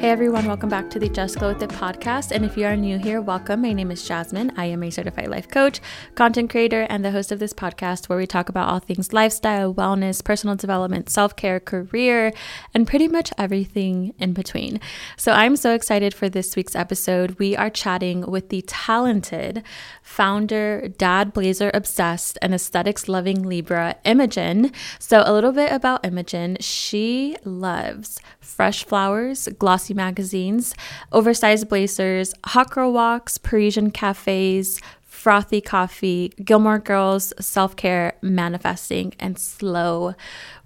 Hey everyone, welcome back to the Just Glow With It podcast. And if you are new here, welcome. My name is Jasmine. I am a certified life coach, content creator, and the host of this podcast where we talk about all things lifestyle, wellness, personal development, self care, career, and pretty much everything in between. So I'm so excited for this week's episode. We are chatting with the talented founder, dad blazer obsessed, and aesthetics loving Libra, Imogen. So a little bit about Imogen. She loves fresh flowers, glossy magazines, oversized blazers, hot girl walks, Parisian cafes, frothy coffee, Gilmore Girls, self care, manifesting, and slow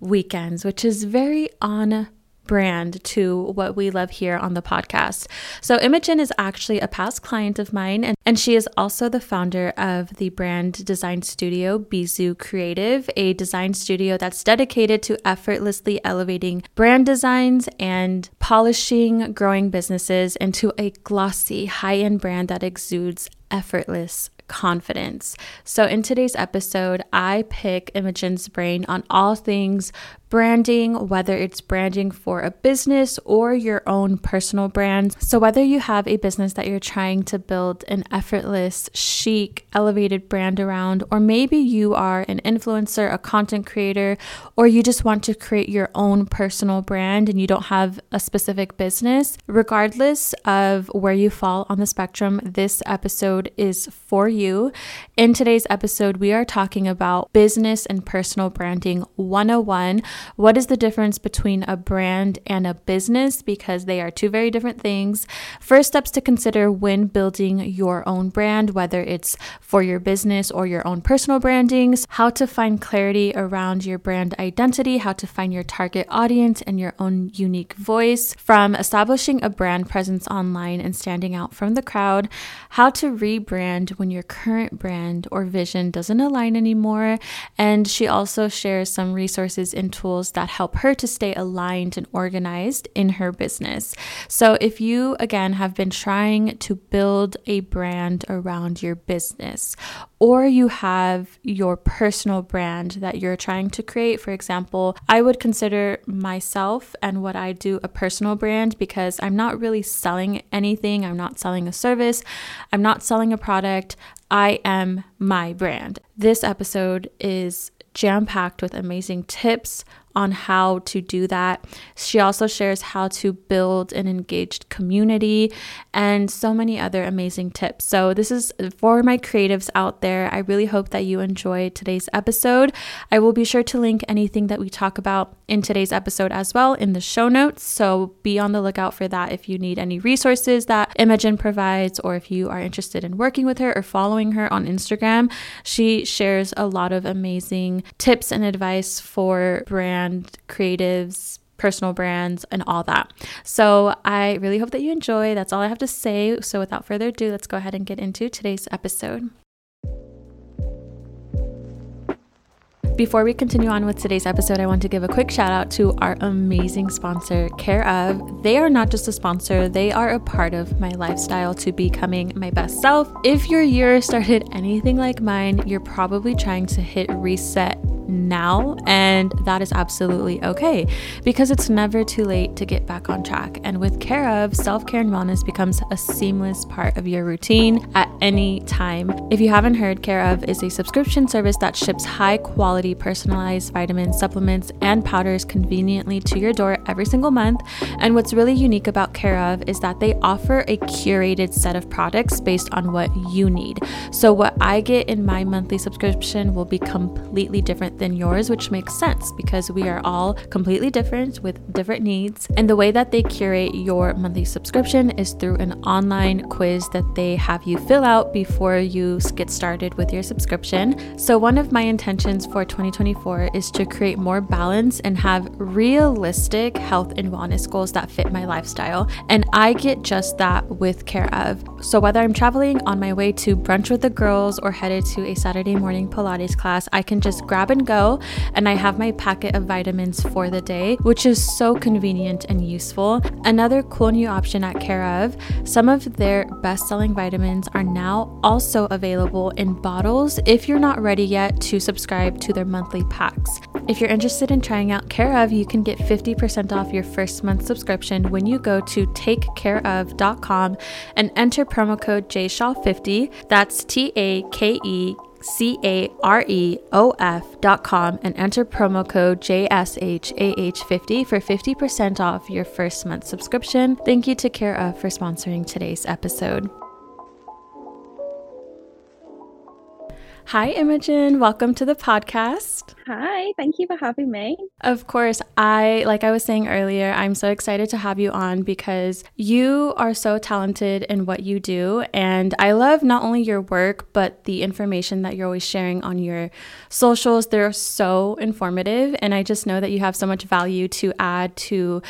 weekends, which is very on brand to what we love here on the podcast. So, Imogen is actually a past client of mine, and, and she is also the founder of the brand design studio Bisou Creative, a design studio that's dedicated to effortlessly elevating brand designs and polishing growing businesses into a glossy, high end brand that exudes effortless confidence. So, in today's episode, I pick Imogen's brain on all things branding, whether it's branding for a business or your own personal brand. So, whether you have a business that you're trying to build an effortless, chic, elevated brand around, or maybe you are an influencer, a content creator, or you just want to create your own personal brand and you don't have a specific business, regardless of where you fall on the spectrum, this episode is for you. In today's episode, we are talking about business and personal branding 101 what is the difference between a brand and a business? Because they are two very different things. First steps to consider when building your own brand, whether it's for your business or your own personal brandings, how to find clarity around your brand identity, how to find your target audience and your own unique voice, from establishing a brand presence online and standing out from the crowd, how to rebrand when your current brand or vision doesn't align anymore. And she also shares some resources and tools tools that help her to stay aligned and organized in her business. So, if you again have been trying to build a brand around your business, or you have your personal brand that you're trying to create, for example, I would consider myself and what I do a personal brand because I'm not really selling anything, I'm not selling a service, I'm not selling a product. I am my brand. This episode is jam packed with amazing tips on how to do that. She also shares how to build an engaged community and so many other amazing tips. So, this is for my creatives out there. I really hope that you enjoyed today's episode. I will be sure to link anything that we talk about in today's episode as well in the show notes. So, be on the lookout for that if you need any resources that Imogen provides or if you are interested in working with her or following her on Instagram. She shares a lot of amazing tips and advice for brand brand creatives, personal brands, and all that. So I really hope that you enjoy. That's all I have to say. So without further ado, let's go ahead and get into today's episode. Before we continue on with today's episode, I want to give a quick shout out to our amazing sponsor, Care of. They are not just a sponsor, they are a part of my lifestyle to becoming my best self. If your year started anything like mine, you're probably trying to hit reset now, and that is absolutely okay because it's never too late to get back on track. And with Care of, self care and wellness becomes a seamless part of your routine at any time. If you haven't heard, Care of is a subscription service that ships high quality personalized vitamins, supplements, and powders conveniently to your door every single month. And what's really unique about Care of is that they offer a curated set of products based on what you need. So, what I get in my monthly subscription will be completely different than yours, which makes sense because we are all completely different with different needs. And the way that they curate your monthly subscription is through an online quiz that they have you fill out before you get started with your subscription. So, one of my intentions for 2024 is to create more balance and have realistic health and wellness goals that fit my lifestyle. And I get just that with Care of. So, whether I'm traveling on my way to brunch with the girls or headed to a Saturday morning Pilates class, I can just grab and go. And I have my packet of vitamins for the day, which is so convenient and useful. Another cool new option at Care of, some of their best selling vitamins are now also available in bottles if you're not ready yet to subscribe to their monthly packs. If you're interested in trying out Care of, you can get 50% off your first month subscription when you go to takecareof.com and enter promo code JSHAH50. That's T A K E C A R E O F dot com and enter promo code JSHAH50 for 50% off your first month subscription. Thank you to Care of for sponsoring today's episode. Hi, Imogen. Welcome to the podcast. Hi, thank you for having me. Of course, I, like I was saying earlier, I'm so excited to have you on because you are so talented in what you do. And I love not only your work, but the information that you're always sharing on your socials. They're so informative. And I just know that you have so much value to add to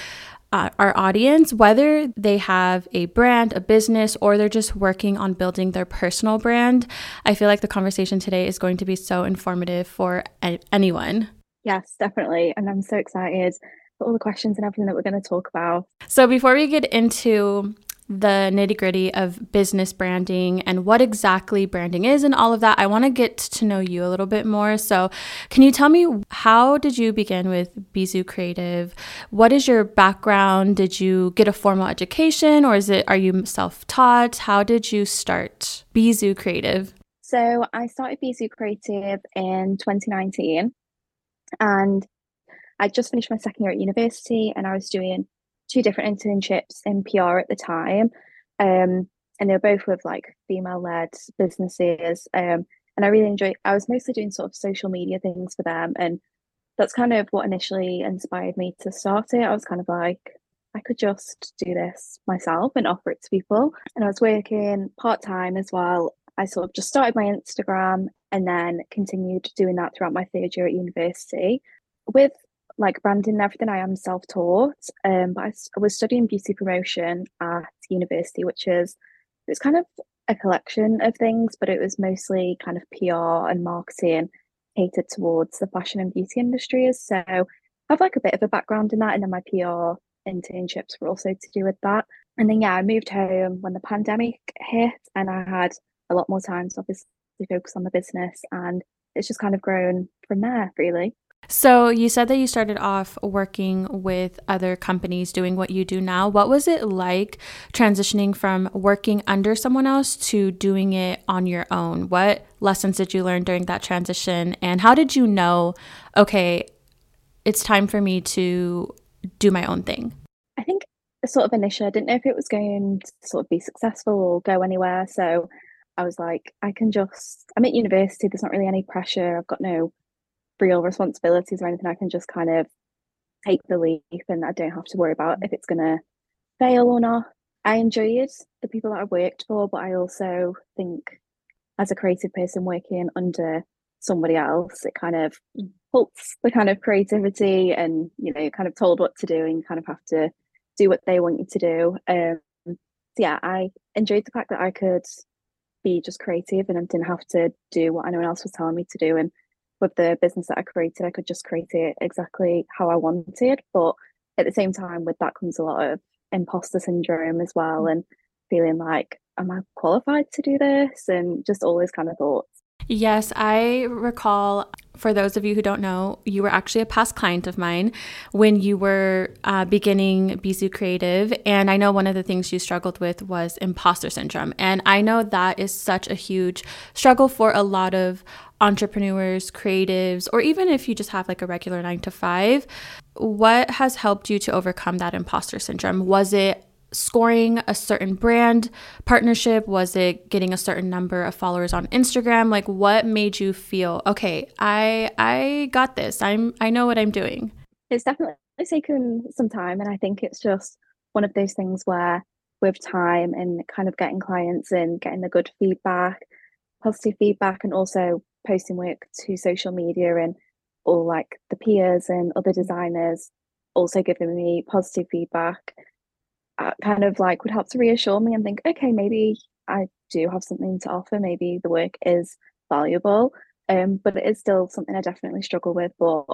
uh, our audience, whether they have a brand, a business, or they're just working on building their personal brand. I feel like the conversation today is going to be so informative for a- anyone. Yes, definitely. And I'm so excited for all the questions and everything that we're going to talk about. So, before we get into the nitty gritty of business branding and what exactly branding is and all of that, I want to get to know you a little bit more. So, can you tell me how did you begin with Bisou Creative? What is your background? Did you get a formal education or is it are you self-taught? How did you start Bisou Creative? So, I started Bisou Creative in 2019 and I just finished my second year at university and I was doing two different internships in PR at the time. Um, and they were both with like female led businesses. Um, and I really enjoyed I was mostly doing sort of social media things for them. And that's kind of what initially inspired me to start it. I was kind of like, I could just do this myself and offer it to people. And I was working part time as well. I sort of just started my Instagram and then continued doing that throughout my third year at university. With like branding and everything, I am self taught. Um, but I, I, was studying beauty promotion at university, which is it's kind of a collection of things, but it was mostly kind of PR and marketing catered towards the fashion and beauty industries. So I have like a bit of a background in that, and then my PR internships were also to do with that. And then yeah, I moved home when the pandemic hit, and I had a lot more time to obviously focus on the business, and it's just kind of grown from there, really. So, you said that you started off working with other companies doing what you do now. What was it like transitioning from working under someone else to doing it on your own? What lessons did you learn during that transition? And how did you know, okay, it's time for me to do my own thing? I think sort of initially, I didn't know if it was going to sort of be successful or go anywhere. So, I was like, I can just, I'm at university, there's not really any pressure. I've got no real responsibilities or anything. I can just kind of take the leap and I don't have to worry about if it's going to fail or not. I enjoyed the people that I worked for, but I also think as a creative person working under somebody else, it kind of halts the kind of creativity and, you know, kind of told what to do and you kind of have to do what they want you to do. Um, so yeah, I enjoyed the fact that I could be just creative and I didn't have to do what anyone else was telling me to do. And with the business that I created, I could just create it exactly how I wanted. But at the same time, with that comes a lot of imposter syndrome as well, and feeling like, am I qualified to do this? And just all kind of thoughts. Yes, I recall. For those of you who don't know, you were actually a past client of mine when you were uh, beginning Bisou Creative. And I know one of the things you struggled with was imposter syndrome. And I know that is such a huge struggle for a lot of entrepreneurs, creatives, or even if you just have like a regular nine to five. What has helped you to overcome that imposter syndrome? Was it scoring a certain brand partnership? Was it getting a certain number of followers on Instagram? Like what made you feel, okay, I I got this. I'm I know what I'm doing. It's definitely taken some time and I think it's just one of those things where with time and kind of getting clients and getting the good feedback, positive feedback and also posting work to social media and all like the peers and other designers also giving me positive feedback kind of like would help to reassure me and think okay maybe i do have something to offer. Maybe the work is valuable. Um but it is still something i definitely struggle with but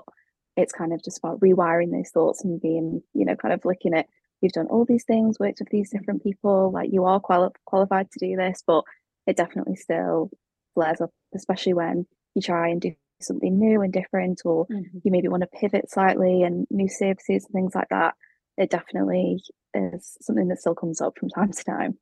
it's kind of just about rewiring those thoughts and being you know kind of looking at you've done all these things worked with these different people like you are quali- qualified to do this but it definitely still flares up especially when you try and do something new and different, or mm-hmm. you maybe want to pivot slightly and new services and things like that, it definitely is something that still comes up from time to time.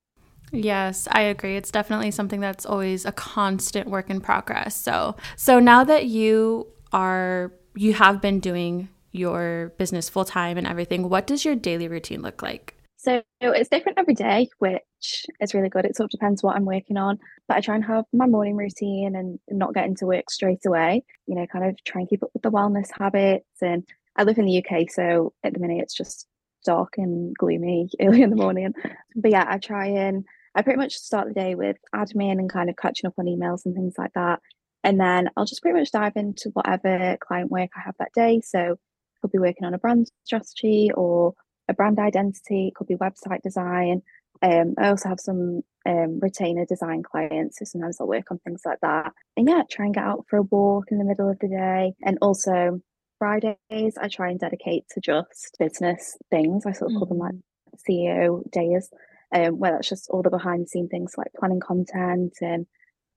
Yes, I agree. It's definitely something that's always a constant work in progress. So, so now that you are you have been doing your business full time and everything, what does your daily routine look like? So it's different every day, which is really good. It sort of depends what I'm working on. But I try and have my morning routine and not get into work straight away. You know, kind of try and keep up with the wellness habits. And I live in the UK, so at the minute it's just dark and gloomy early in the morning. But yeah, I try and I pretty much start the day with admin and kind of catching up on emails and things like that. And then I'll just pretty much dive into whatever client work I have that day. So could be working on a brand strategy or a brand identity, it could be website design. Um, I also have some um, retainer design clients, so sometimes I'll work on things like that. And yeah, try and get out for a walk in the middle of the day. And also Fridays, I try and dedicate to just business things. I sort of call them like mm. CEO days, um, where that's just all the behind the scene things like planning content and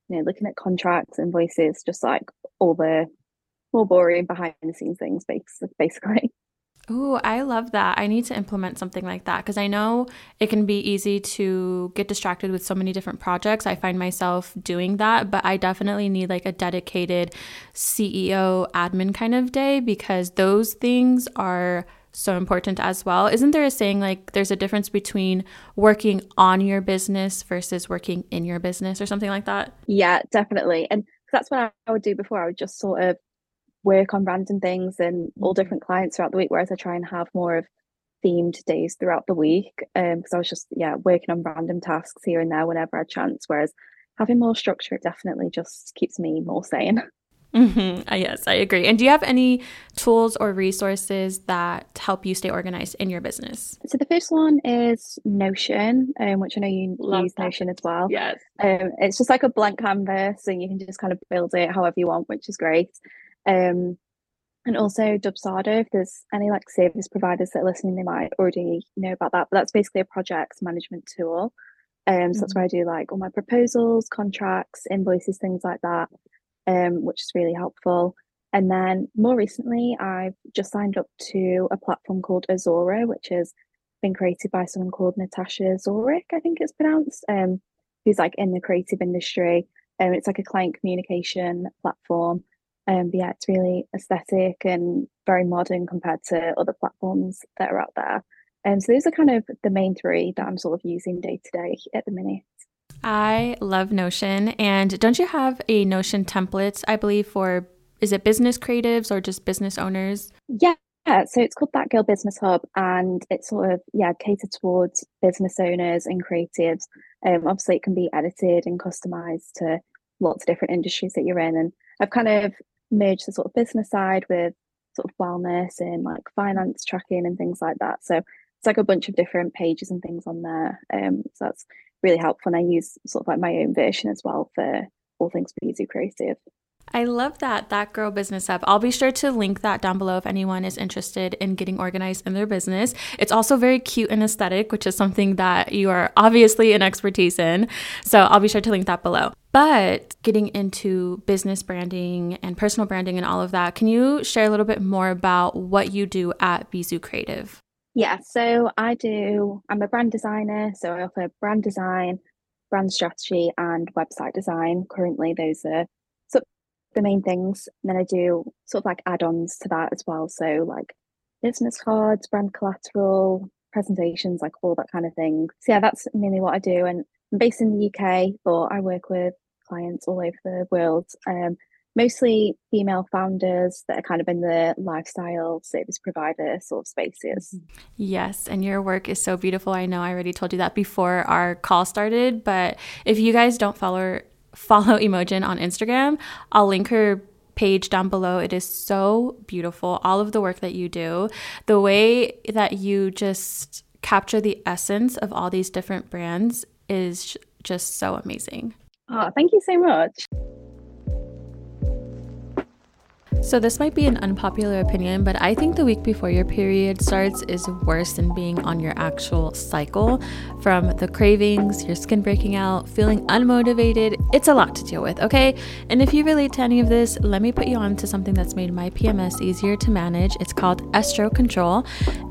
you know looking at contracts, invoices, just like all the more boring behind the scenes things, basically. Ooh, I love that. I need to implement something like that because I know it can be easy to get distracted with so many different projects. I find myself doing that, but I definitely need like a dedicated CEO admin kind of day because those things are so important as well. Isn't there a saying like there's a difference between working on your business versus working in your business or something like that? Yeah, definitely. And that's what I would do before. I would just sort of work on random things and all mm-hmm. different clients throughout the week, whereas I try and have more of themed days throughout the week. Um, because I was just yeah working on random tasks here and there whenever I chance. Whereas having more structure it definitely just keeps me more sane. Mm-hmm. Uh, yes, I agree. And do you have any tools or resources that help you stay organized in your business? So the first one is Notion, um, which I know you Love use that. Notion as well. Yes. Um, it's just like a blank canvas, and you can just kind of build it however you want, which is great. Um, and also Dubsado, if there's any like service providers that are listening, they might already know about that. But that's basically a project management tool. Um, so mm-hmm. that's where I do like all my proposals, contracts, invoices, things like that, um, which is really helpful. And then more recently, I've just signed up to a platform called Azora, which has been created by someone called Natasha Zoric, I think it's pronounced, um, who's like in the creative industry. Um, it's like a client communication platform um, but yeah, it's really aesthetic and very modern compared to other platforms that are out there. And um, so those are kind of the main three that I'm sort of using day to day at the minute. I love Notion. And don't you have a Notion template, I believe, for is it business creatives or just business owners? Yeah. So it's called That Girl Business Hub and it's sort of, yeah, catered towards business owners and creatives. Um, obviously, it can be edited and customized to lots of different industries that you're in. And I've kind of merge the sort of business side with sort of wellness and like finance tracking and things like that. So it's like a bunch of different pages and things on there. Um, so that's really helpful. And I use sort of like my own version as well for all things Bisou Creative. I love that, that girl business hub. I'll be sure to link that down below if anyone is interested in getting organized in their business. It's also very cute and aesthetic, which is something that you are obviously an expertise in. So I'll be sure to link that below. But getting into business branding and personal branding and all of that, can you share a little bit more about what you do at Bisou Creative? Yeah, so I do, I'm a brand designer. So I offer brand design, brand strategy, and website design. Currently, those are the main things. And then I do sort of like add ons to that as well. So, like business cards, brand collateral, presentations, like all that kind of thing. So, yeah, that's mainly what I do. And I'm based in the UK, but I work with clients all over the world. Um, mostly female founders that are kind of in the lifestyle service provider sort of spaces. Mm-hmm. Yes, and your work is so beautiful. I know I already told you that before our call started, but if you guys don't follow follow Imogen on Instagram. I'll link her page down below. It is so beautiful. All of the work that you do, the way that you just capture the essence of all these different brands is just so amazing. Oh, thank you so much. So, this might be an unpopular opinion, but I think the week before your period starts is worse than being on your actual cycle. From the cravings, your skin breaking out, feeling unmotivated, it's a lot to deal with, okay? And if you relate to any of this, let me put you on to something that's made my PMS easier to manage. It's called Estro Control.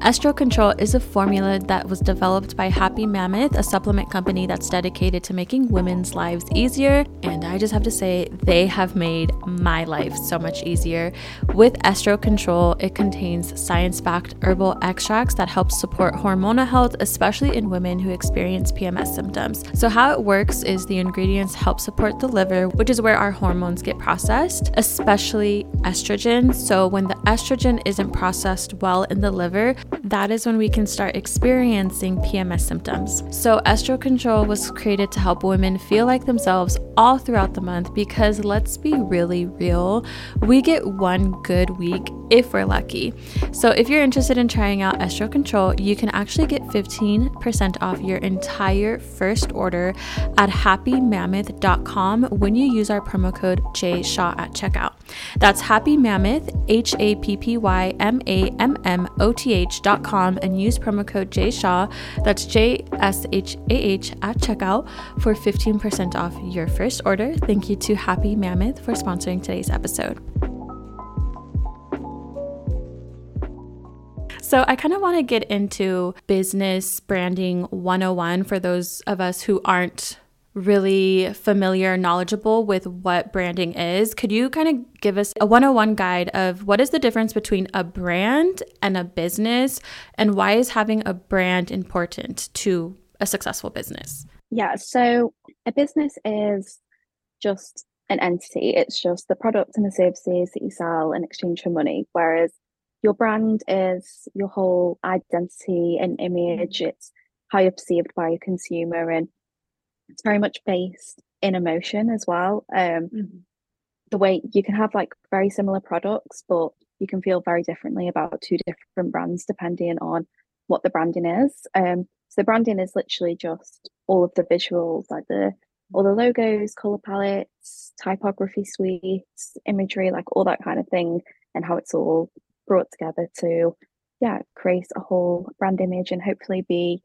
Estro Control is a formula that was developed by Happy Mammoth, a supplement company that's dedicated to making women's lives easier. And I just have to say, they have made my life so much easier. With Estro Control, it contains science backed herbal extracts that help support hormonal health, especially in women who experience PMS symptoms. So, how it works is the ingredients help support the liver, which is where our hormones get processed, especially estrogen. So, when the estrogen isn't processed well in the liver, that is when we can start experiencing PMS symptoms. So, Estro Control was created to help women feel like themselves all throughout the month because let's be really real, we get one good week if we're lucky. So, if you're interested in trying out Estro Control, you can actually get 15% off your entire first order at happymammoth.com when you use our promo code JSHAH at checkout. That's Happy Mammoth, H A P P Y M A M M O T H.com, and use promo code JSHAH, that's J S H A H, at checkout for 15% off your first order. Thank you to Happy Mammoth for sponsoring today's episode. So, I kind of want to get into business branding 101 for those of us who aren't really familiar, knowledgeable with what branding is. Could you kind of give us a 101 guide of what is the difference between a brand and a business, and why is having a brand important to a successful business? Yeah, so a business is just an entity, it's just the products and the services that you sell in exchange for money, whereas your brand is your whole identity and image. It's how you're perceived by a consumer, and it's very much based in emotion as well. Um, mm-hmm. The way you can have like very similar products, but you can feel very differently about two different brands depending on what the branding is. Um, so the branding is literally just all of the visuals, like the all the logos, color palettes, typography suites, imagery, like all that kind of thing, and how it's all brought together to yeah create a whole brand image and hopefully be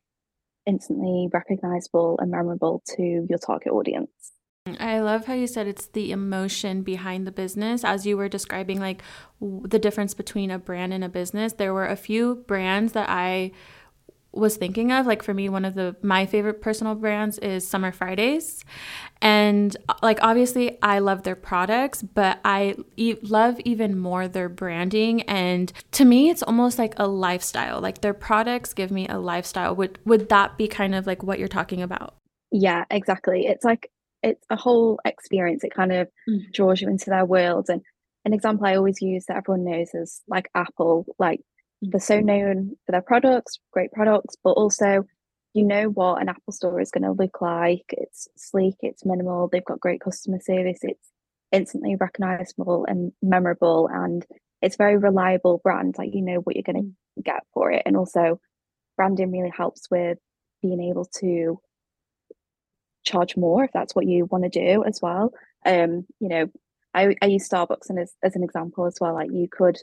instantly recognizable and memorable to your target audience I love how you said it's the emotion behind the business. As you were describing, like the difference between a brand and a business, there were a few brands that I was thinking of like for me one of the my favorite personal brands is summer fridays. And like obviously i love their products but i e- love even more their branding. And to me it's almost like a lifestyle. Like their products give me a lifestyle. Would would that be kind of like what you're talking about? Yeah exactly. It's like it's a whole experience. It kind of mm. draws you into their world. And an example i always use that everyone knows is like apple. Like they're so known for their products, great products, but also you know what an Apple store is going to look like. It's sleek, it's minimal, they've got great customer service, it's instantly recognizable and memorable, and it's very reliable brand. Like you know what you're going to get for it, and also branding really helps with being able to charge more if that's what you want to do as well. Um, you know, I, I use Starbucks and as, as an example as well. Like you could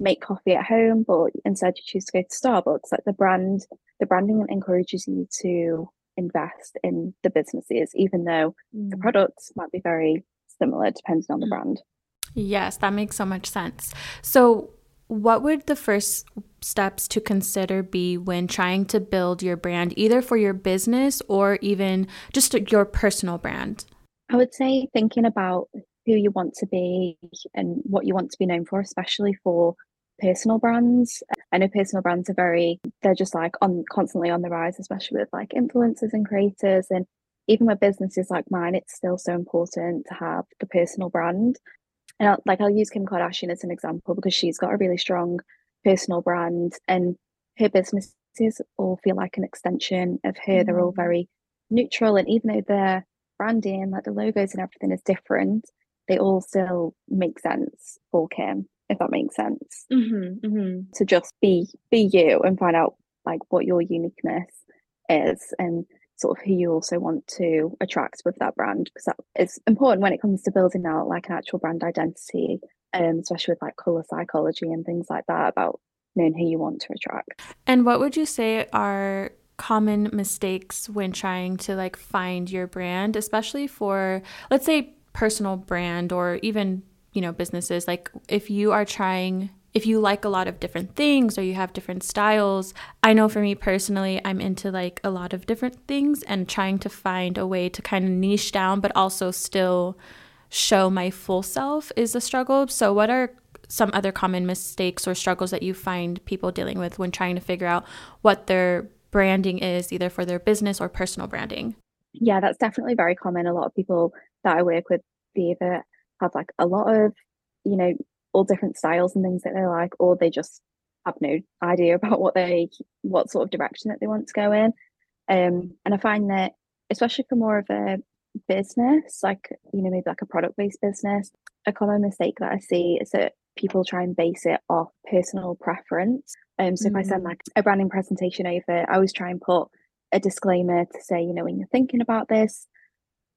make coffee at home, but instead you choose to go to Starbucks. Like the brand, the branding encourages you to invest in the businesses, even though mm. the products might be very similar depending on the mm. brand. Yes, that makes so much sense. So, what would the first steps to consider be when trying to build your brand, either for your business or even just your personal brand? I would say thinking about who you want to be and what you want to be known for, especially for personal brands. I know personal brands are very, they're just like on constantly on the rise, especially with like influencers and creators. And even with businesses like mine, it's still so important to have the personal brand. And I'll, like I'll use Kim Kardashian as an example because she's got a really strong personal brand and her businesses all feel like an extension of her. Mm. They're all mm. very neutral. And even though their branding, like the logos and everything is different, they all still make sense for Kim if that makes sense. Mm-hmm, mm-hmm. To just be be you and find out like what your uniqueness is and sort of who you also want to attract with that brand because that is important when it comes to building out like an actual brand identity um, especially with like color psychology and things like that about knowing who you want to attract. And what would you say are common mistakes when trying to like find your brand, especially for let's say personal brand or even, you know, businesses like if you are trying if you like a lot of different things or you have different styles. I know for me personally, I'm into like a lot of different things and trying to find a way to kind of niche down, but also still show my full self is a struggle. So, what are some other common mistakes or struggles that you find people dealing with when trying to figure out what their branding is, either for their business or personal branding? Yeah, that's definitely very common. A lot of people that I work with, they either have like a lot of, you know, all different styles and things that they like, or they just have no idea about what they what sort of direction that they want to go in. Um, and I find that especially for more of a business, like you know, maybe like a product based business, a common mistake that I see is that people try and base it off personal preference. Um, so mm-hmm. if I send mm. like a branding presentation over, I always try and put a disclaimer to say, you know, when you're thinking about this,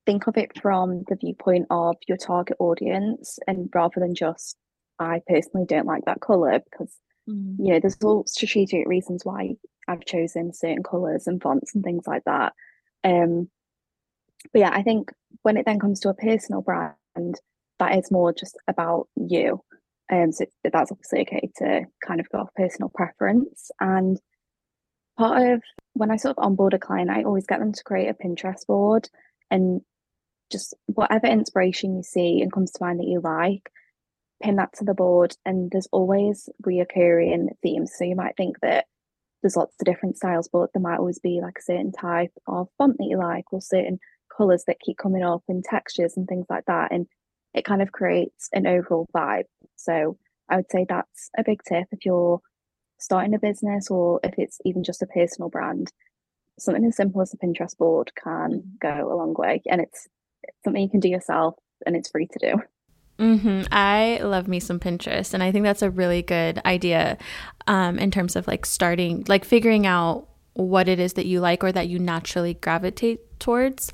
think of it from the viewpoint of your target audience and rather than just I personally don't like that colour because mm. you know there's all strategic reasons why I've chosen certain colours and fonts and things like that. Um, but yeah, I think when it then comes to a personal brand, that is more just about you. Um, so that's obviously okay to kind of go off personal preference. And part of when I sort of onboard a client, I always get them to create a Pinterest board and just whatever inspiration you see and comes to mind that you like, pin that to the board and there's always reoccurring themes. So you might think that there's lots of different styles, but there might always be like a certain type of font that you like or certain colours that keep coming up and textures and things like that. And it kind of creates an overall vibe. So I would say that's a big tip if you're starting a business or if it's even just a personal brand. Something as simple as a Pinterest board can go a long way. And it's something you can do yourself and it's free to do. Mm-hmm. I love me some Pinterest, and I think that's a really good idea um, in terms of like starting, like figuring out what it is that you like or that you naturally gravitate towards.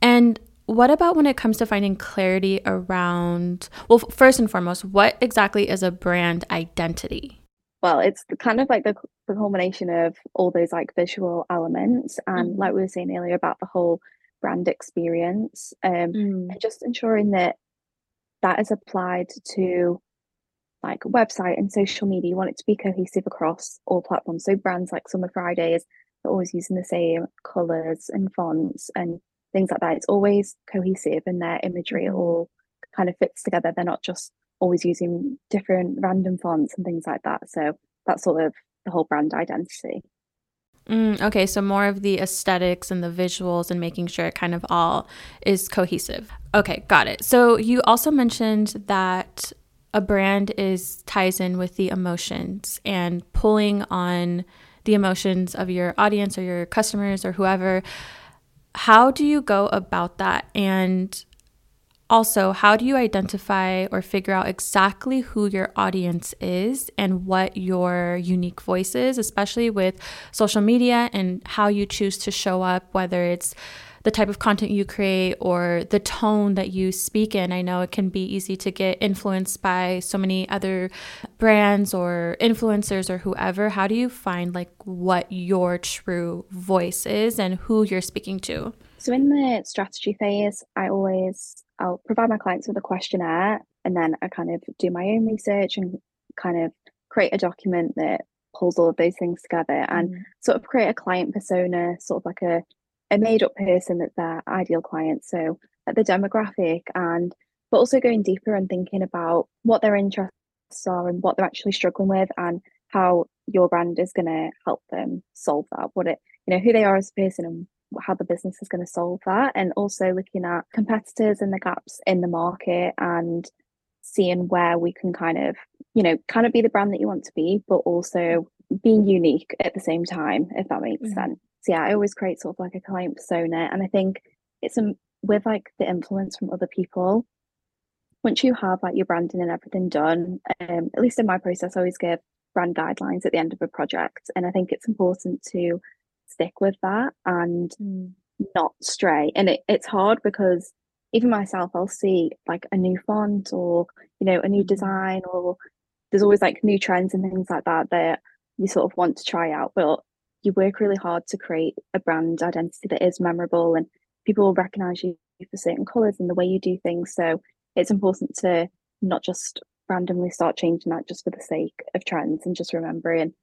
And what about when it comes to finding clarity around, well, first and foremost, what exactly is a brand identity? Well, it's kind of like the, the culmination of all those like visual elements, and mm-hmm. like we were saying earlier about the whole brand experience, um, mm. and just ensuring that that is applied to like website and social media. You want it to be cohesive across all platforms. So brands like Summer Fridays are always using the same colours and fonts and things like that. It's always cohesive and their imagery mm-hmm. all kind of fits together. They're not just always using different random fonts and things like that. So that's sort of the whole brand identity. Mm, okay, so more of the aesthetics and the visuals and making sure it kind of all is cohesive. Okay, got it. So you also mentioned that a brand is ties in with the emotions and pulling on the emotions of your audience or your customers or whoever. How do you go about that? And also, how do you identify or figure out exactly who your audience is and what your unique voice is, especially with social media and how you choose to show up, whether it's the type of content you create or the tone that you speak in. I know it can be easy to get influenced by so many other brands or influencers or whoever. How do you find like what your true voice is and who you're speaking to? So in the strategy phase, I always I'll provide my clients with a questionnaire and then I kind of do my own research and kind of create a document that pulls all of those things together and mm. sort of create a client persona, sort of like a, a made up person that's their ideal client. So at the demographic and but also going deeper and thinking about what their interests are and what they're actually struggling with and how your brand is going to help them solve that what it you know who they are as a person and how the business is going to solve that and also looking at competitors and the gaps in the market and seeing where we can kind of you know kind of be the brand that you want to be but also being unique at the same time if that makes mm-hmm. sense so yeah i always create sort of like a client persona and i think it's um, with like the influence from other people once you have like your branding and everything done um, at least in my process i always give brand guidelines at the end of a project and i think it's important to stick with that and mm. not stray. And it, it's hard because even myself, I'll see like a new font or, you know, a new mm-hmm. design or there's always like new trends and things like that that you sort of want to try out. But you work really hard to create a brand identity that is memorable and people will recognize you for certain colors and the way you do things. So it's important to not just randomly start changing that just for the sake of trends and just remembering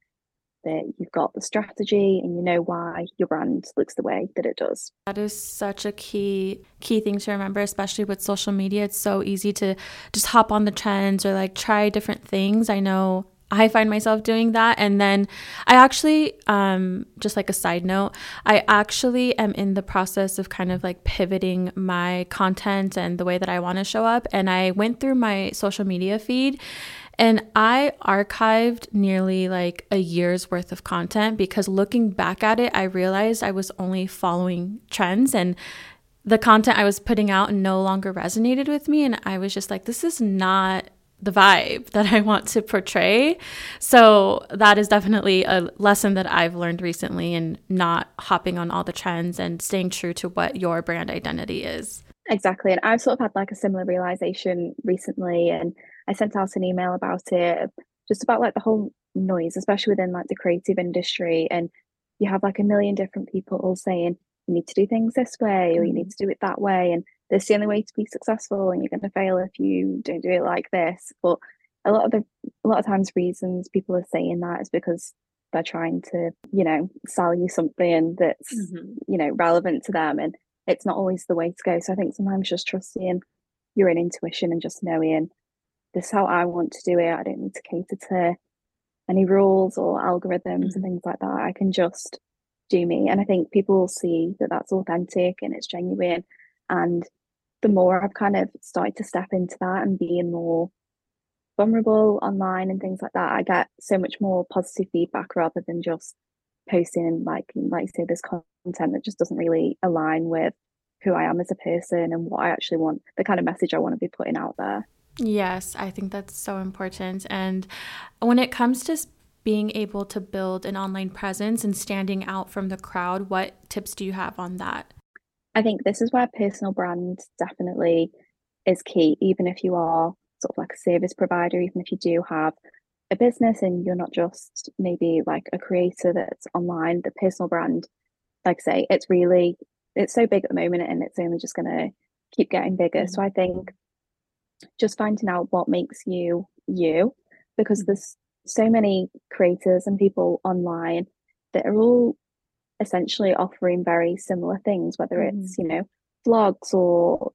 that you've got the strategy and you know why your brand looks the way that it does. That is such a key key thing to remember especially with social media. It's so easy to just hop on the trends or like try different things. I know I find myself doing that. And then I actually, um, just like a side note, I actually am in the process of kind of like pivoting my content and the way that I want to show up. And I went through my social media feed and I archived nearly like a year's worth of content because looking back at it, I realized I was only following trends and the content I was putting out no longer resonated with me. And I was just like, this is not the vibe that I want to portray. So that is definitely a lesson that I've learned recently in not hopping on all the trends and staying true to what your brand identity is. Exactly. And I've sort of had like a similar realization recently and I sent out an email about it just about like the whole noise, especially within like the creative industry. And you have like a million different people all saying you need to do things this way or you need mm. to do it that way. And this is the only way to be successful and you're going to fail if you don't do it like this. But a lot of the a lot of times reasons people are saying that is because they're trying to you know sell you something that's mm-hmm. you know relevant to them and it's not always the way to go. So i think sometimes just trusting your own intuition and just knowing this is how i want to do it. I don't need to cater to any rules or algorithms mm-hmm. and things like that. I can just do me. And i think people will see that that's authentic and it's genuine and the more I've kind of started to step into that and being more vulnerable online and things like that, I get so much more positive feedback rather than just posting like like say this content that just doesn't really align with who I am as a person and what I actually want, the kind of message I want to be putting out there. Yes, I think that's so important. And when it comes to being able to build an online presence and standing out from the crowd, what tips do you have on that? I think this is where personal brand definitely is key, even if you are sort of like a service provider, even if you do have a business and you're not just maybe like a creator that's online, the personal brand, like I say, it's really it's so big at the moment and it's only just gonna keep getting bigger. Mm-hmm. So I think just finding out what makes you you, because mm-hmm. there's so many creators and people online that are all essentially offering very similar things, whether mm. it's, you know, vlogs or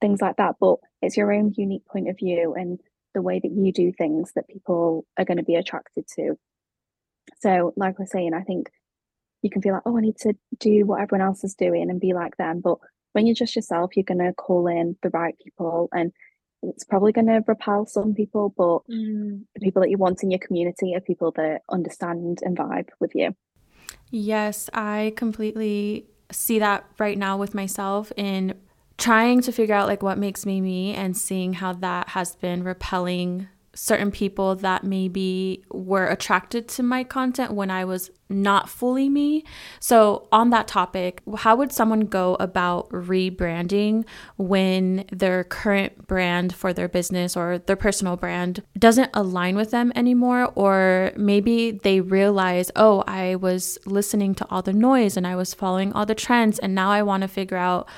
things like that. But it's your own unique point of view and the way that you do things that people are going to be attracted to. So, like we're saying, I think you can feel like, oh, I need to do what everyone else is doing and be like them. But when you're just yourself, you're going to call in the right people and it's probably going to repel some people, but mm. the people that you want in your community are people that understand and vibe with you. Yes, I completely see that right now with myself in trying to figure out like what makes me me and seeing how that has been repelling certain people that maybe were attracted to my content when I was not fully me. So, on that topic, how would someone go about rebranding when their current brand for their business or their personal brand doesn't align with them anymore? Or maybe they realize, oh, I was listening to all the noise and I was following all the trends, and now I want to figure out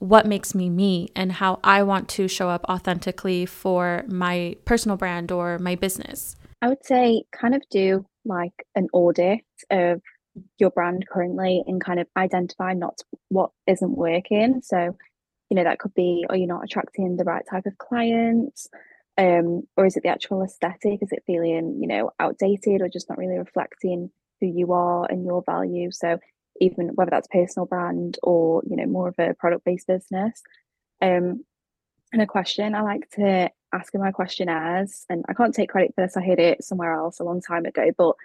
what makes me me and how I want to show up authentically for my personal brand or my business? I would say kind of do like an audit of your brand currently and kind of identify not what isn't working. So, you know, that could be, are you not attracting the right type of clients? Um, or is it the actual aesthetic? Is it feeling, you know, outdated or just not really reflecting who you are and your value? So even whether that's personal brand or you know more of a product based business. Um and a question i like to ask in my questionnaires and i can't take credit for this i heard it somewhere else a long time ago but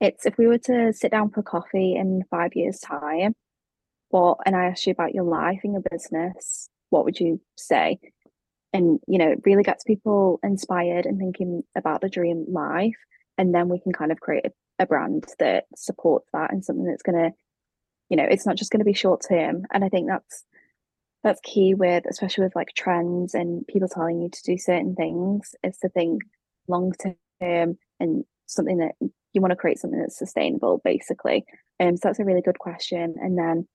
it's if we were to sit down for coffee in five years time what and i asked you about your life and your business what would you say? And you know it really gets people inspired and thinking about the dream life and then we can kind of create a, a brand that supports that and something that's going to you know it's not just going to be short term and i think that's that's key with especially with like trends and people telling you to do certain things is to think long term and something that you want to create something that's sustainable basically. Um so that's a really good question and then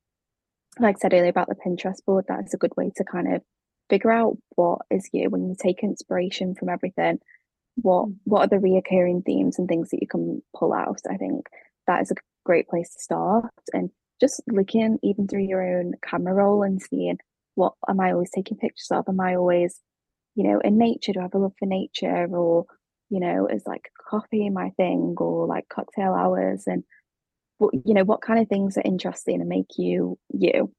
like I said earlier about the Pinterest board that is a good way to kind of figure out what is you when you take inspiration from everything. What what are the reoccurring themes and things that you can pull out? I think that is a great place to start and just looking even through your own camera roll and seeing what am I always taking pictures of? Am I always, you know, in nature? Do I have a love for nature? Or, you know, is like coffee my thing or like cocktail hours? And what you know, what kind of things are interesting and make you you?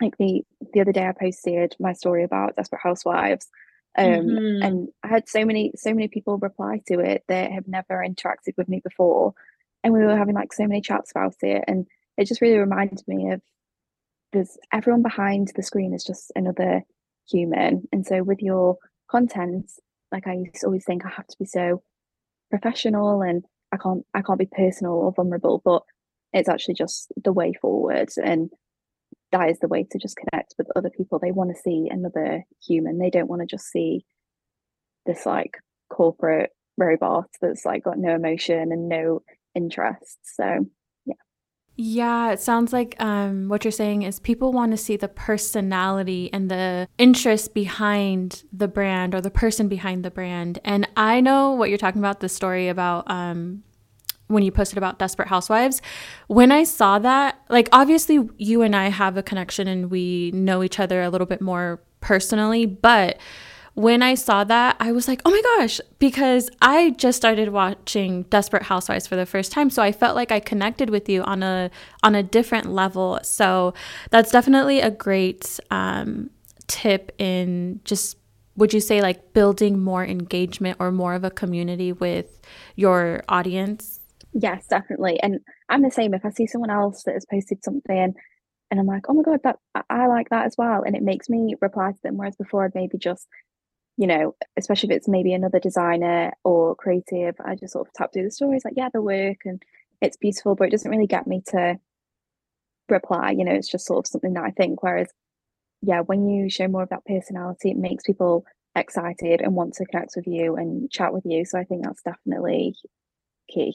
Like the the other day I posted my story about Desperate Housewives. Um, mm-hmm. and I had so many so many people reply to it that have never interacted with me before. And we were having like so many chats about it. And it just really reminded me of there's everyone behind the screen is just another human. And so with your content, like I used to always think I have to be so professional and I can't I can't be personal or vulnerable, but it's actually just the way forward and that is the way to just connect with other people. They want to see another human. They don't want to just see this like corporate robot that's like got no emotion and no interest. So yeah, it sounds like um, what you're saying is people want to see the personality and the interest behind the brand or the person behind the brand. And I know what you're talking about the story about um, when you posted about Desperate Housewives. When I saw that, like, obviously, you and I have a connection and we know each other a little bit more personally, but when I saw that, I was like, oh my gosh, because I just started watching Desperate Housewives for the first time. So I felt like I connected with you on a on a different level. So that's definitely a great um, tip in just would you say like building more engagement or more of a community with your audience? Yes, definitely. And I'm the same. If I see someone else that has posted something and I'm like, oh my god, that I like that as well, and it makes me reply to them. Whereas before, I'd maybe just you know, especially if it's maybe another designer or creative, I just sort of tap through the stories like, yeah, the work and it's beautiful, but it doesn't really get me to reply. You know, it's just sort of something that I think. Whereas, yeah, when you show more of that personality, it makes people excited and want to connect with you and chat with you. So I think that's definitely key.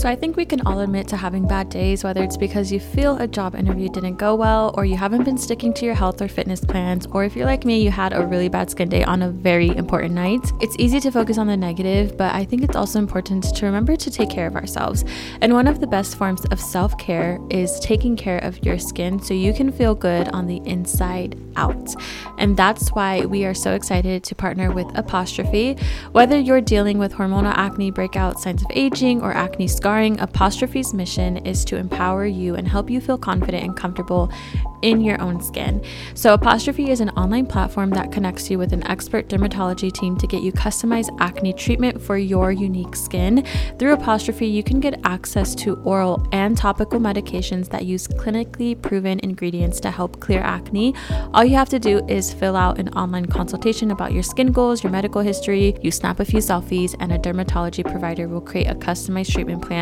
So I think we can all admit to having bad days, whether it's because you feel a job interview didn't go well, or you haven't been sticking to your health or fitness plans, or if you're like me, you had a really bad skin day on a very important night. It's easy to focus on the negative, but I think it's also important to remember to take care of ourselves. And one of the best forms of self care is taking care of your skin so you can feel good on the inside out. And that's why we are so excited to partner with Apostrophe. Whether you're dealing with hormonal acne, breakout signs of aging, or acne scarring, Apostrophe's mission is to empower you and help you feel confident and comfortable in your own skin. So, Apostrophe is an online platform that connects you with an expert dermatology team to get you customized acne treatment for your unique skin. Through Apostrophe, you can get access to oral and topical medications that use clinically proven ingredients to help clear acne. All you have to do is fill out an online consultation about your skin goals, your medical history, you snap a few selfies, and a dermatology provider will create a customized treatment plan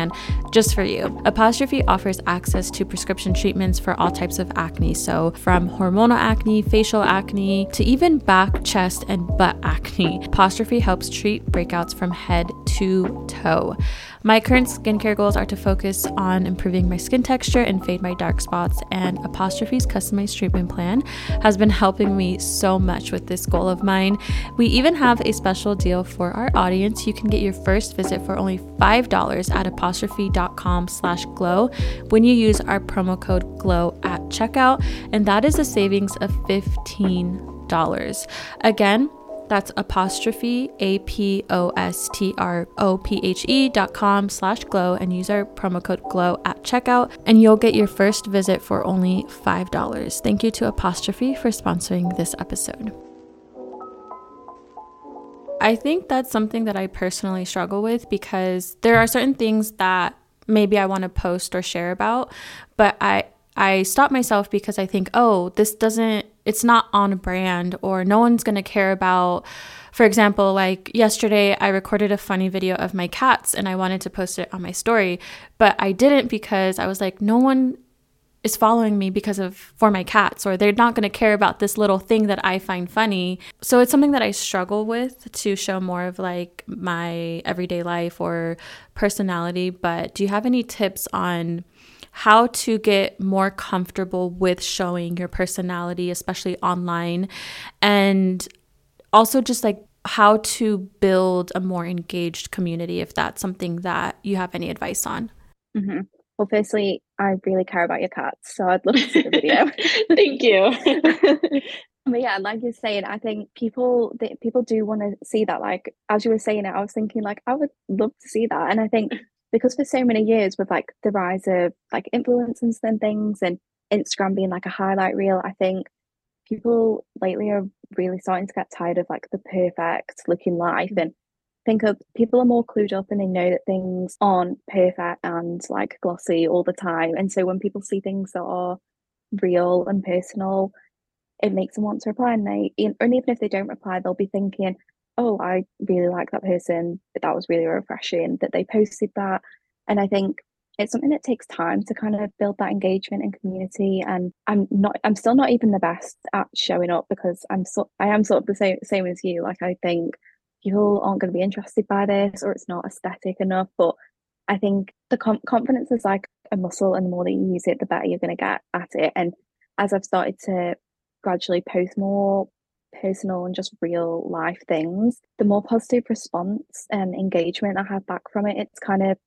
just for you. Apostrophe offers access to prescription treatments for all types of acne acne. So, from hormonal acne, facial acne, to even back, chest, and butt acne, Apostrophe helps treat breakouts from head to toe. My current skincare goals are to focus on improving my skin texture and fade my dark spots, and Apostrophe's customized treatment plan has been helping me so much with this goal of mine. We even have a special deal for our audience. You can get your first visit for only $5 at apostrophe.com slash glow when you use our promo code GLOW at checkout, and that is a savings of $15. Again, that's apostrophe A P O S T R O P H E dot com slash glow and use our promo code glow at checkout and you'll get your first visit for only $5. Thank you to Apostrophe for sponsoring this episode. I think that's something that I personally struggle with because there are certain things that maybe I want to post or share about, but I I stop myself because I think, "Oh, this doesn't it's not on brand or no one's going to care about for example like yesterday i recorded a funny video of my cats and i wanted to post it on my story but i didn't because i was like no one is following me because of for my cats or they're not going to care about this little thing that I find funny. So it's something that I struggle with to show more of like my everyday life or personality, but do you have any tips on how to get more comfortable with showing your personality especially online and also just like how to build a more engaged community if that's something that you have any advice on? Mm-hmm. Well, firstly, I really care about your cats, so I'd love to see the video. Thank you. but yeah, like you're saying, I think people people do want to see that. Like as you were saying it, I was thinking like I would love to see that, and I think because for so many years with like the rise of like influencers and things, and Instagram being like a highlight reel, I think people lately are really starting to get tired of like the perfect looking life mm. and think of people are more clued up and they know that things aren't perfect and like glossy all the time. And so when people see things that are real and personal, it makes them want to reply. And they, and even if they don't reply, they'll be thinking, oh, I really like that person. That was really refreshing that they posted that. And I think it's something that takes time to kind of build that engagement and community and i'm not i'm still not even the best at showing up because i'm so i am sort of the same same as you like i think people aren't going to be interested by this or it's not aesthetic enough but i think the com- confidence is like a muscle and the more that you use it the better you're going to get at it and as i've started to gradually post more personal and just real life things the more positive response and engagement i have back from it it's kind of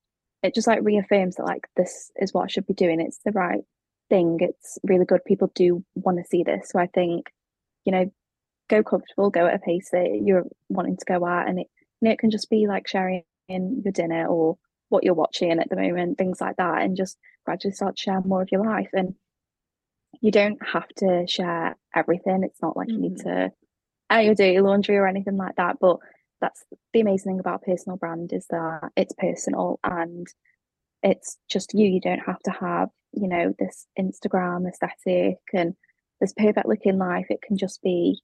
it just like reaffirms that like this is what I should be doing. It's the right thing. It's really good. People do want to see this. So I think, you know, go comfortable, go at a pace that you're wanting to go at. And it, you know, it can just be like sharing your dinner or what you're watching at the moment, things like that, and just gradually start to share more of your life. And you don't have to share everything. It's not like mm-hmm. you need mm-hmm. to air your dirty laundry or anything like that. But that's the amazing thing about personal brand is that it's personal and it's just you you don't have to have you know this instagram aesthetic and this perfect looking life it can just be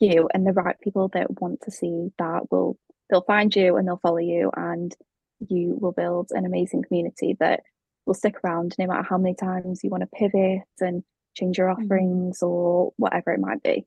you and the right people that want to see that will they'll find you and they'll follow you and you will build an amazing community that will stick around no matter how many times you want to pivot and change your mm-hmm. offerings mm-hmm. or whatever it might be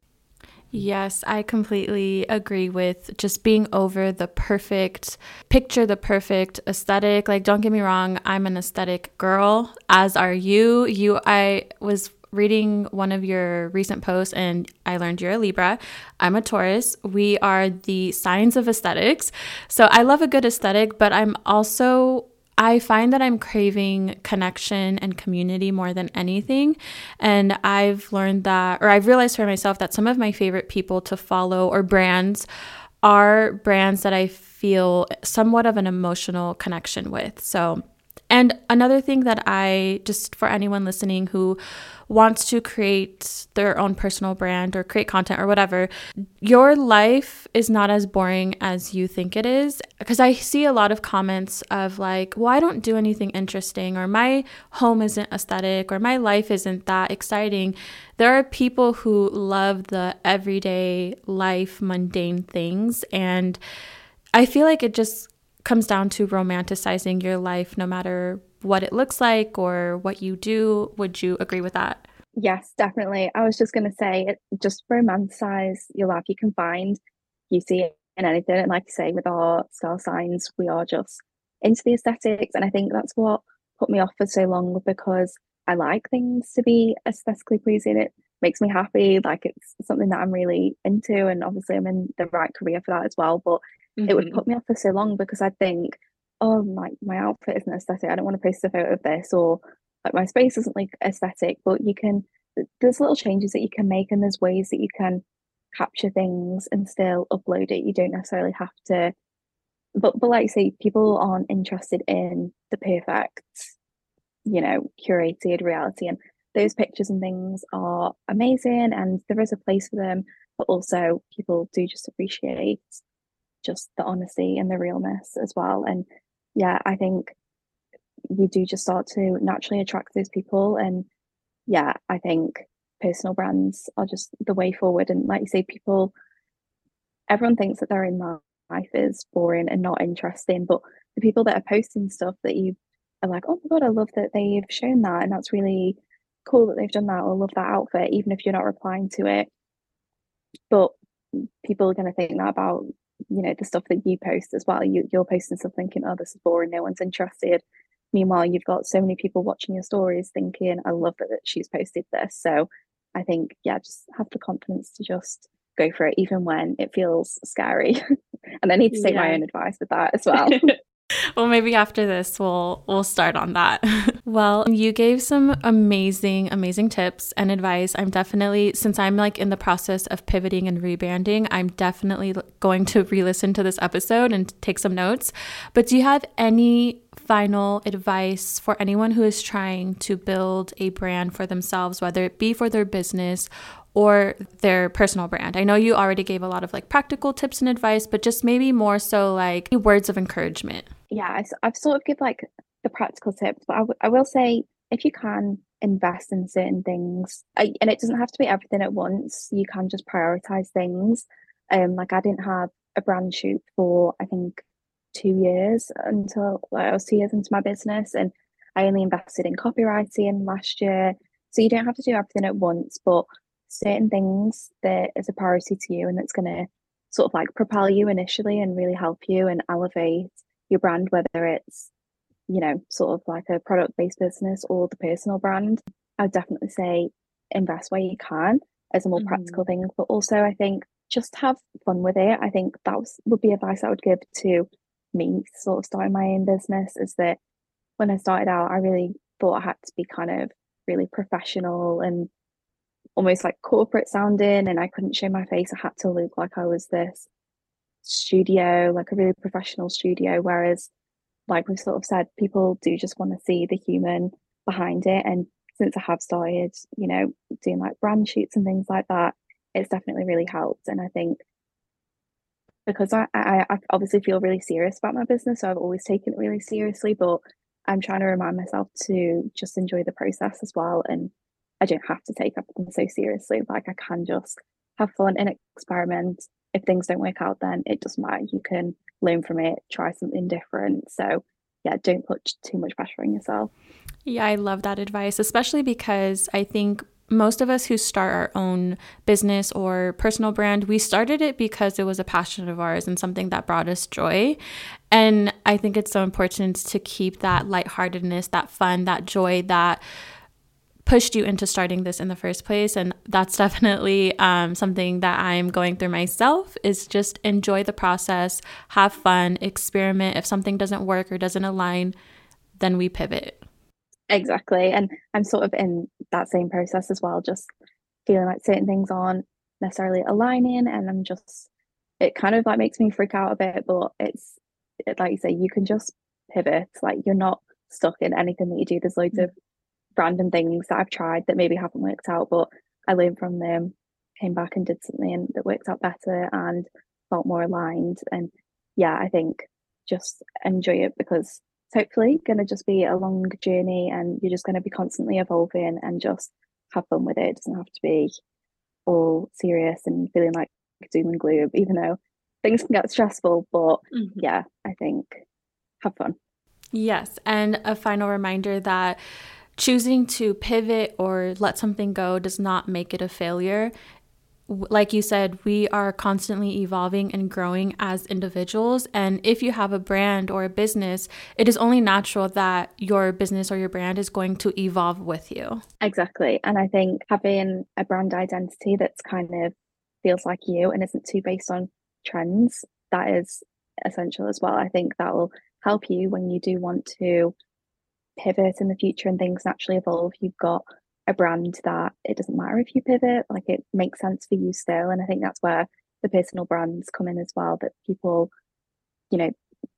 Yes, I completely agree with just being over the perfect picture, the perfect aesthetic. Like, don't get me wrong, I'm an aesthetic girl, as are you. You, I was reading one of your recent posts and I learned you're a Libra. I'm a Taurus. We are the signs of aesthetics. So I love a good aesthetic, but I'm also I find that I'm craving connection and community more than anything. And I've learned that, or I've realized for myself that some of my favorite people to follow or brands are brands that I feel somewhat of an emotional connection with. So, and another thing that I just for anyone listening who wants to create their own personal brand or create content or whatever, your life is not as boring as you think it is. Because I see a lot of comments of like, well, I don't do anything interesting, or my home isn't aesthetic, or my life isn't that exciting. There are people who love the everyday life, mundane things. And I feel like it just comes down to romanticizing your life no matter what it looks like or what you do. Would you agree with that? Yes, definitely. I was just going to say, just romanticize your life. You can find beauty in anything. And like you say, with our star signs, we are just into the aesthetics. And I think that's what put me off for so long because I like things to be aesthetically pleasing. It makes me happy. Like it's something that I'm really into. And obviously, I'm in the right career for that as well. But mm-hmm. it would mm-hmm. put me off for so long because I think oh, like my outfit isn't aesthetic. I don't want to post a photo of this, or like my space isn't like aesthetic. But you can, there's little changes that you can make, and there's ways that you can capture things and still upload it. You don't necessarily have to. But but like say, people aren't interested in the perfect, you know, curated reality, and those pictures and things are amazing, and there is a place for them. But also, people do just appreciate just the honesty and the realness as well. And yeah, I think you do just start to naturally attract those people. And yeah, I think personal brands are just the way forward. And like you say, people, everyone thinks that their in life is boring and not interesting, but the people that are posting stuff that you are like, oh my god, I love that they've shown that, and that's really cool that they've done that or love that outfit, even if you're not replying to it. But people are going to think that about you know the stuff that you post as well. You you're posting stuff thinking, oh, this is boring, no one's interested. Meanwhile, you've got so many people watching your stories thinking, I love that she's posted this. So I think, yeah, just have the confidence to just go for it, even when it feels scary. and I need to take yeah. my own advice with that as well. well, maybe after this we'll we'll start on that. well, you gave some amazing amazing tips and advice. I'm definitely since I'm like in the process of pivoting and rebranding, I'm definitely going to re-listen to this episode and take some notes. But do you have any final advice for anyone who is trying to build a brand for themselves, whether it be for their business or their personal brand? I know you already gave a lot of like practical tips and advice, but just maybe more so like words of encouragement. Yeah, I, I've sort of give like the practical tips, but I, w- I will say if you can invest in certain things, I, and it doesn't have to be everything at once, you can just prioritize things. Um, like I didn't have a brand shoot for I think two years until like, I was two years into my business, and I only invested in copywriting last year. So you don't have to do everything at once, but certain things that is a priority to you and that's going to sort of like propel you initially and really help you and elevate your brand, whether it's, you know, sort of like a product based business or the personal brand, I'd definitely say invest where you can as a more mm-hmm. practical thing. But also, I think just have fun with it. I think that was, would be advice I would give to me, sort of starting my own business, is that when I started out, I really thought I had to be kind of really professional and almost like corporate sounding and I couldn't show my face. I had to look like I was this studio, like a really professional studio. Whereas, like we've sort of said, people do just want to see the human behind it. And since I have started, you know, doing like brand shoots and things like that, it's definitely really helped. And I think because I, I, I obviously feel really serious about my business, so I've always taken it really seriously, but I'm trying to remind myself to just enjoy the process as well and I don't have to take everything so seriously. Like I can just have fun and experiment. If things don't work out, then it doesn't matter. You can learn from it, try something different. So yeah, don't put too much pressure on yourself. Yeah, I love that advice, especially because I think most of us who start our own business or personal brand, we started it because it was a passion of ours and something that brought us joy. And I think it's so important to keep that lightheartedness, that fun, that joy, that pushed you into starting this in the first place and that's definitely um, something that i'm going through myself is just enjoy the process have fun experiment. If something doesn't work or doesn't align then we pivot. Exactly and i'm sort of in that same process as well just feeling like certain things aren't necessarily aligning and i'm just it kind of like makes me freak out a bit but it's like you say you can just pivot like you're not stuck in anything that you do. There's loads mm-hmm. of random things that I've tried that maybe haven't worked out, but I learned from them, came back and did something that worked out better and felt more aligned. And yeah, I think just enjoy it because it's hopefully going to just be a long journey and you're just going to be constantly evolving and just have fun with it. It doesn't have to be all serious and feeling like doom and gloom, even though things can get stressful. But mm-hmm. yeah, I think have fun. Yes. And a final reminder that choosing to pivot or let something go does not make it a failure. Like you said, we are constantly evolving and growing as individuals. And if you have a brand or a business, it is only natural that your business or your brand is going to evolve with you. Exactly. And I think having a brand identity that's kind of feels like you and isn't too based on trends, that is essential as well. I think that will help you when you do want to pivot in the future and things naturally evolve, you've got a brand that it doesn't matter if you pivot, like it makes sense for you still. And I think that's where the personal brands come in as well, that people, you know,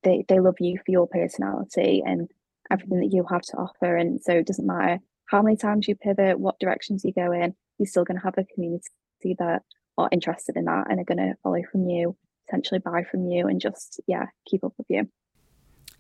they, they love you for your personality and everything that you have to offer. And so it doesn't matter how many times you pivot, what directions you go in, you're still going to have a community that are interested in that and are going to follow from you, potentially buy from you, and just, yeah, keep up with you.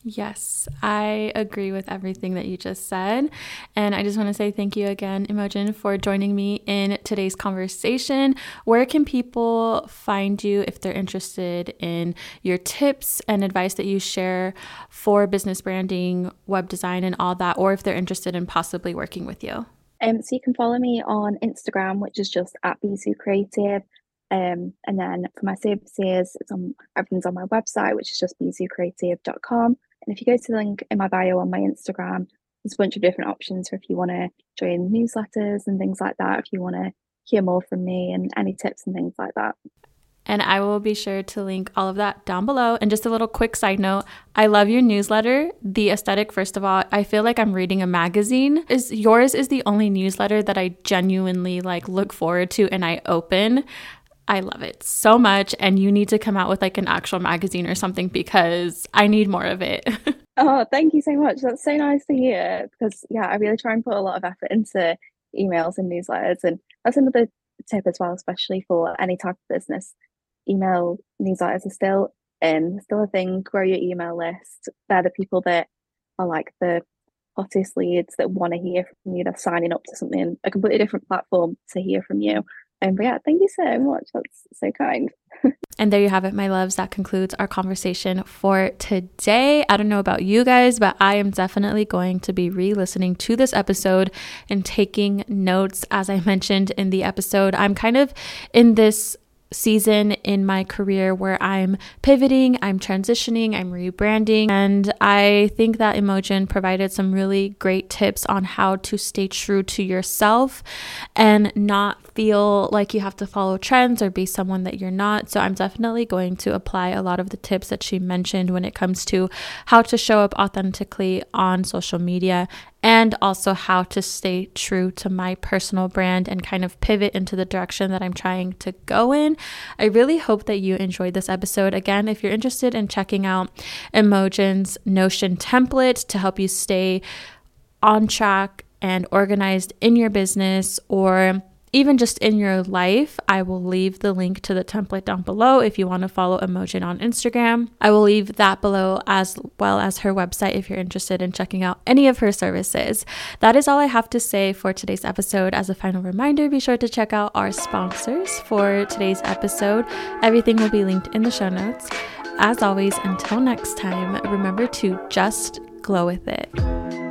Yes, I agree with everything that you just said. And I just want to say thank you again, Imogen, for joining me in today's conversation. Where can people find you if they're interested in your tips and advice that you share for business branding, web design, and all that, or if they're interested in possibly working with you? Um, so you can follow me on Instagram, which is just at Bisou Creative. Um, and then for my services, it's on everything's on my website, which is just bisoucreative.com. And if you go to the link in my bio on my Instagram, there's a bunch of different options for if you want to join newsletters and things like that, if you want to hear more from me and any tips and things like that. And I will be sure to link all of that down below. And just a little quick side note I love your newsletter. The aesthetic, first of all, I feel like I'm reading a magazine. Is yours is the only newsletter that I genuinely like look forward to and I open. I love it so much. And you need to come out with like an actual magazine or something because I need more of it. oh, thank you so much. That's so nice to hear. Because, yeah, I really try and put a lot of effort into emails and newsletters. And that's another tip as well, especially for any type of business email newsletters are still in, still a thing. Grow your email list. They're the people that are like the hottest leads that want to hear from you. They're signing up to something, a completely different platform to hear from you. And yeah, thank you so much. That's so kind. and there you have it, my loves. That concludes our conversation for today. I don't know about you guys, but I am definitely going to be re listening to this episode and taking notes. As I mentioned in the episode, I'm kind of in this season in my career where I'm pivoting, I'm transitioning, I'm rebranding. And I think that Imogen provided some really great tips on how to stay true to yourself and not feel like you have to follow trends or be someone that you're not. So I'm definitely going to apply a lot of the tips that she mentioned when it comes to how to show up authentically on social media and also how to stay true to my personal brand and kind of pivot into the direction that I'm trying to go in. I really hope that you enjoyed this episode. Again, if you're interested in checking out Imogen's Notion template to help you stay on track and organized in your business or even just in your life, I will leave the link to the template down below if you want to follow Imogen on Instagram. I will leave that below as well as her website if you're interested in checking out any of her services. That is all I have to say for today's episode. As a final reminder, be sure to check out our sponsors for today's episode. Everything will be linked in the show notes. As always, until next time, remember to just glow with it.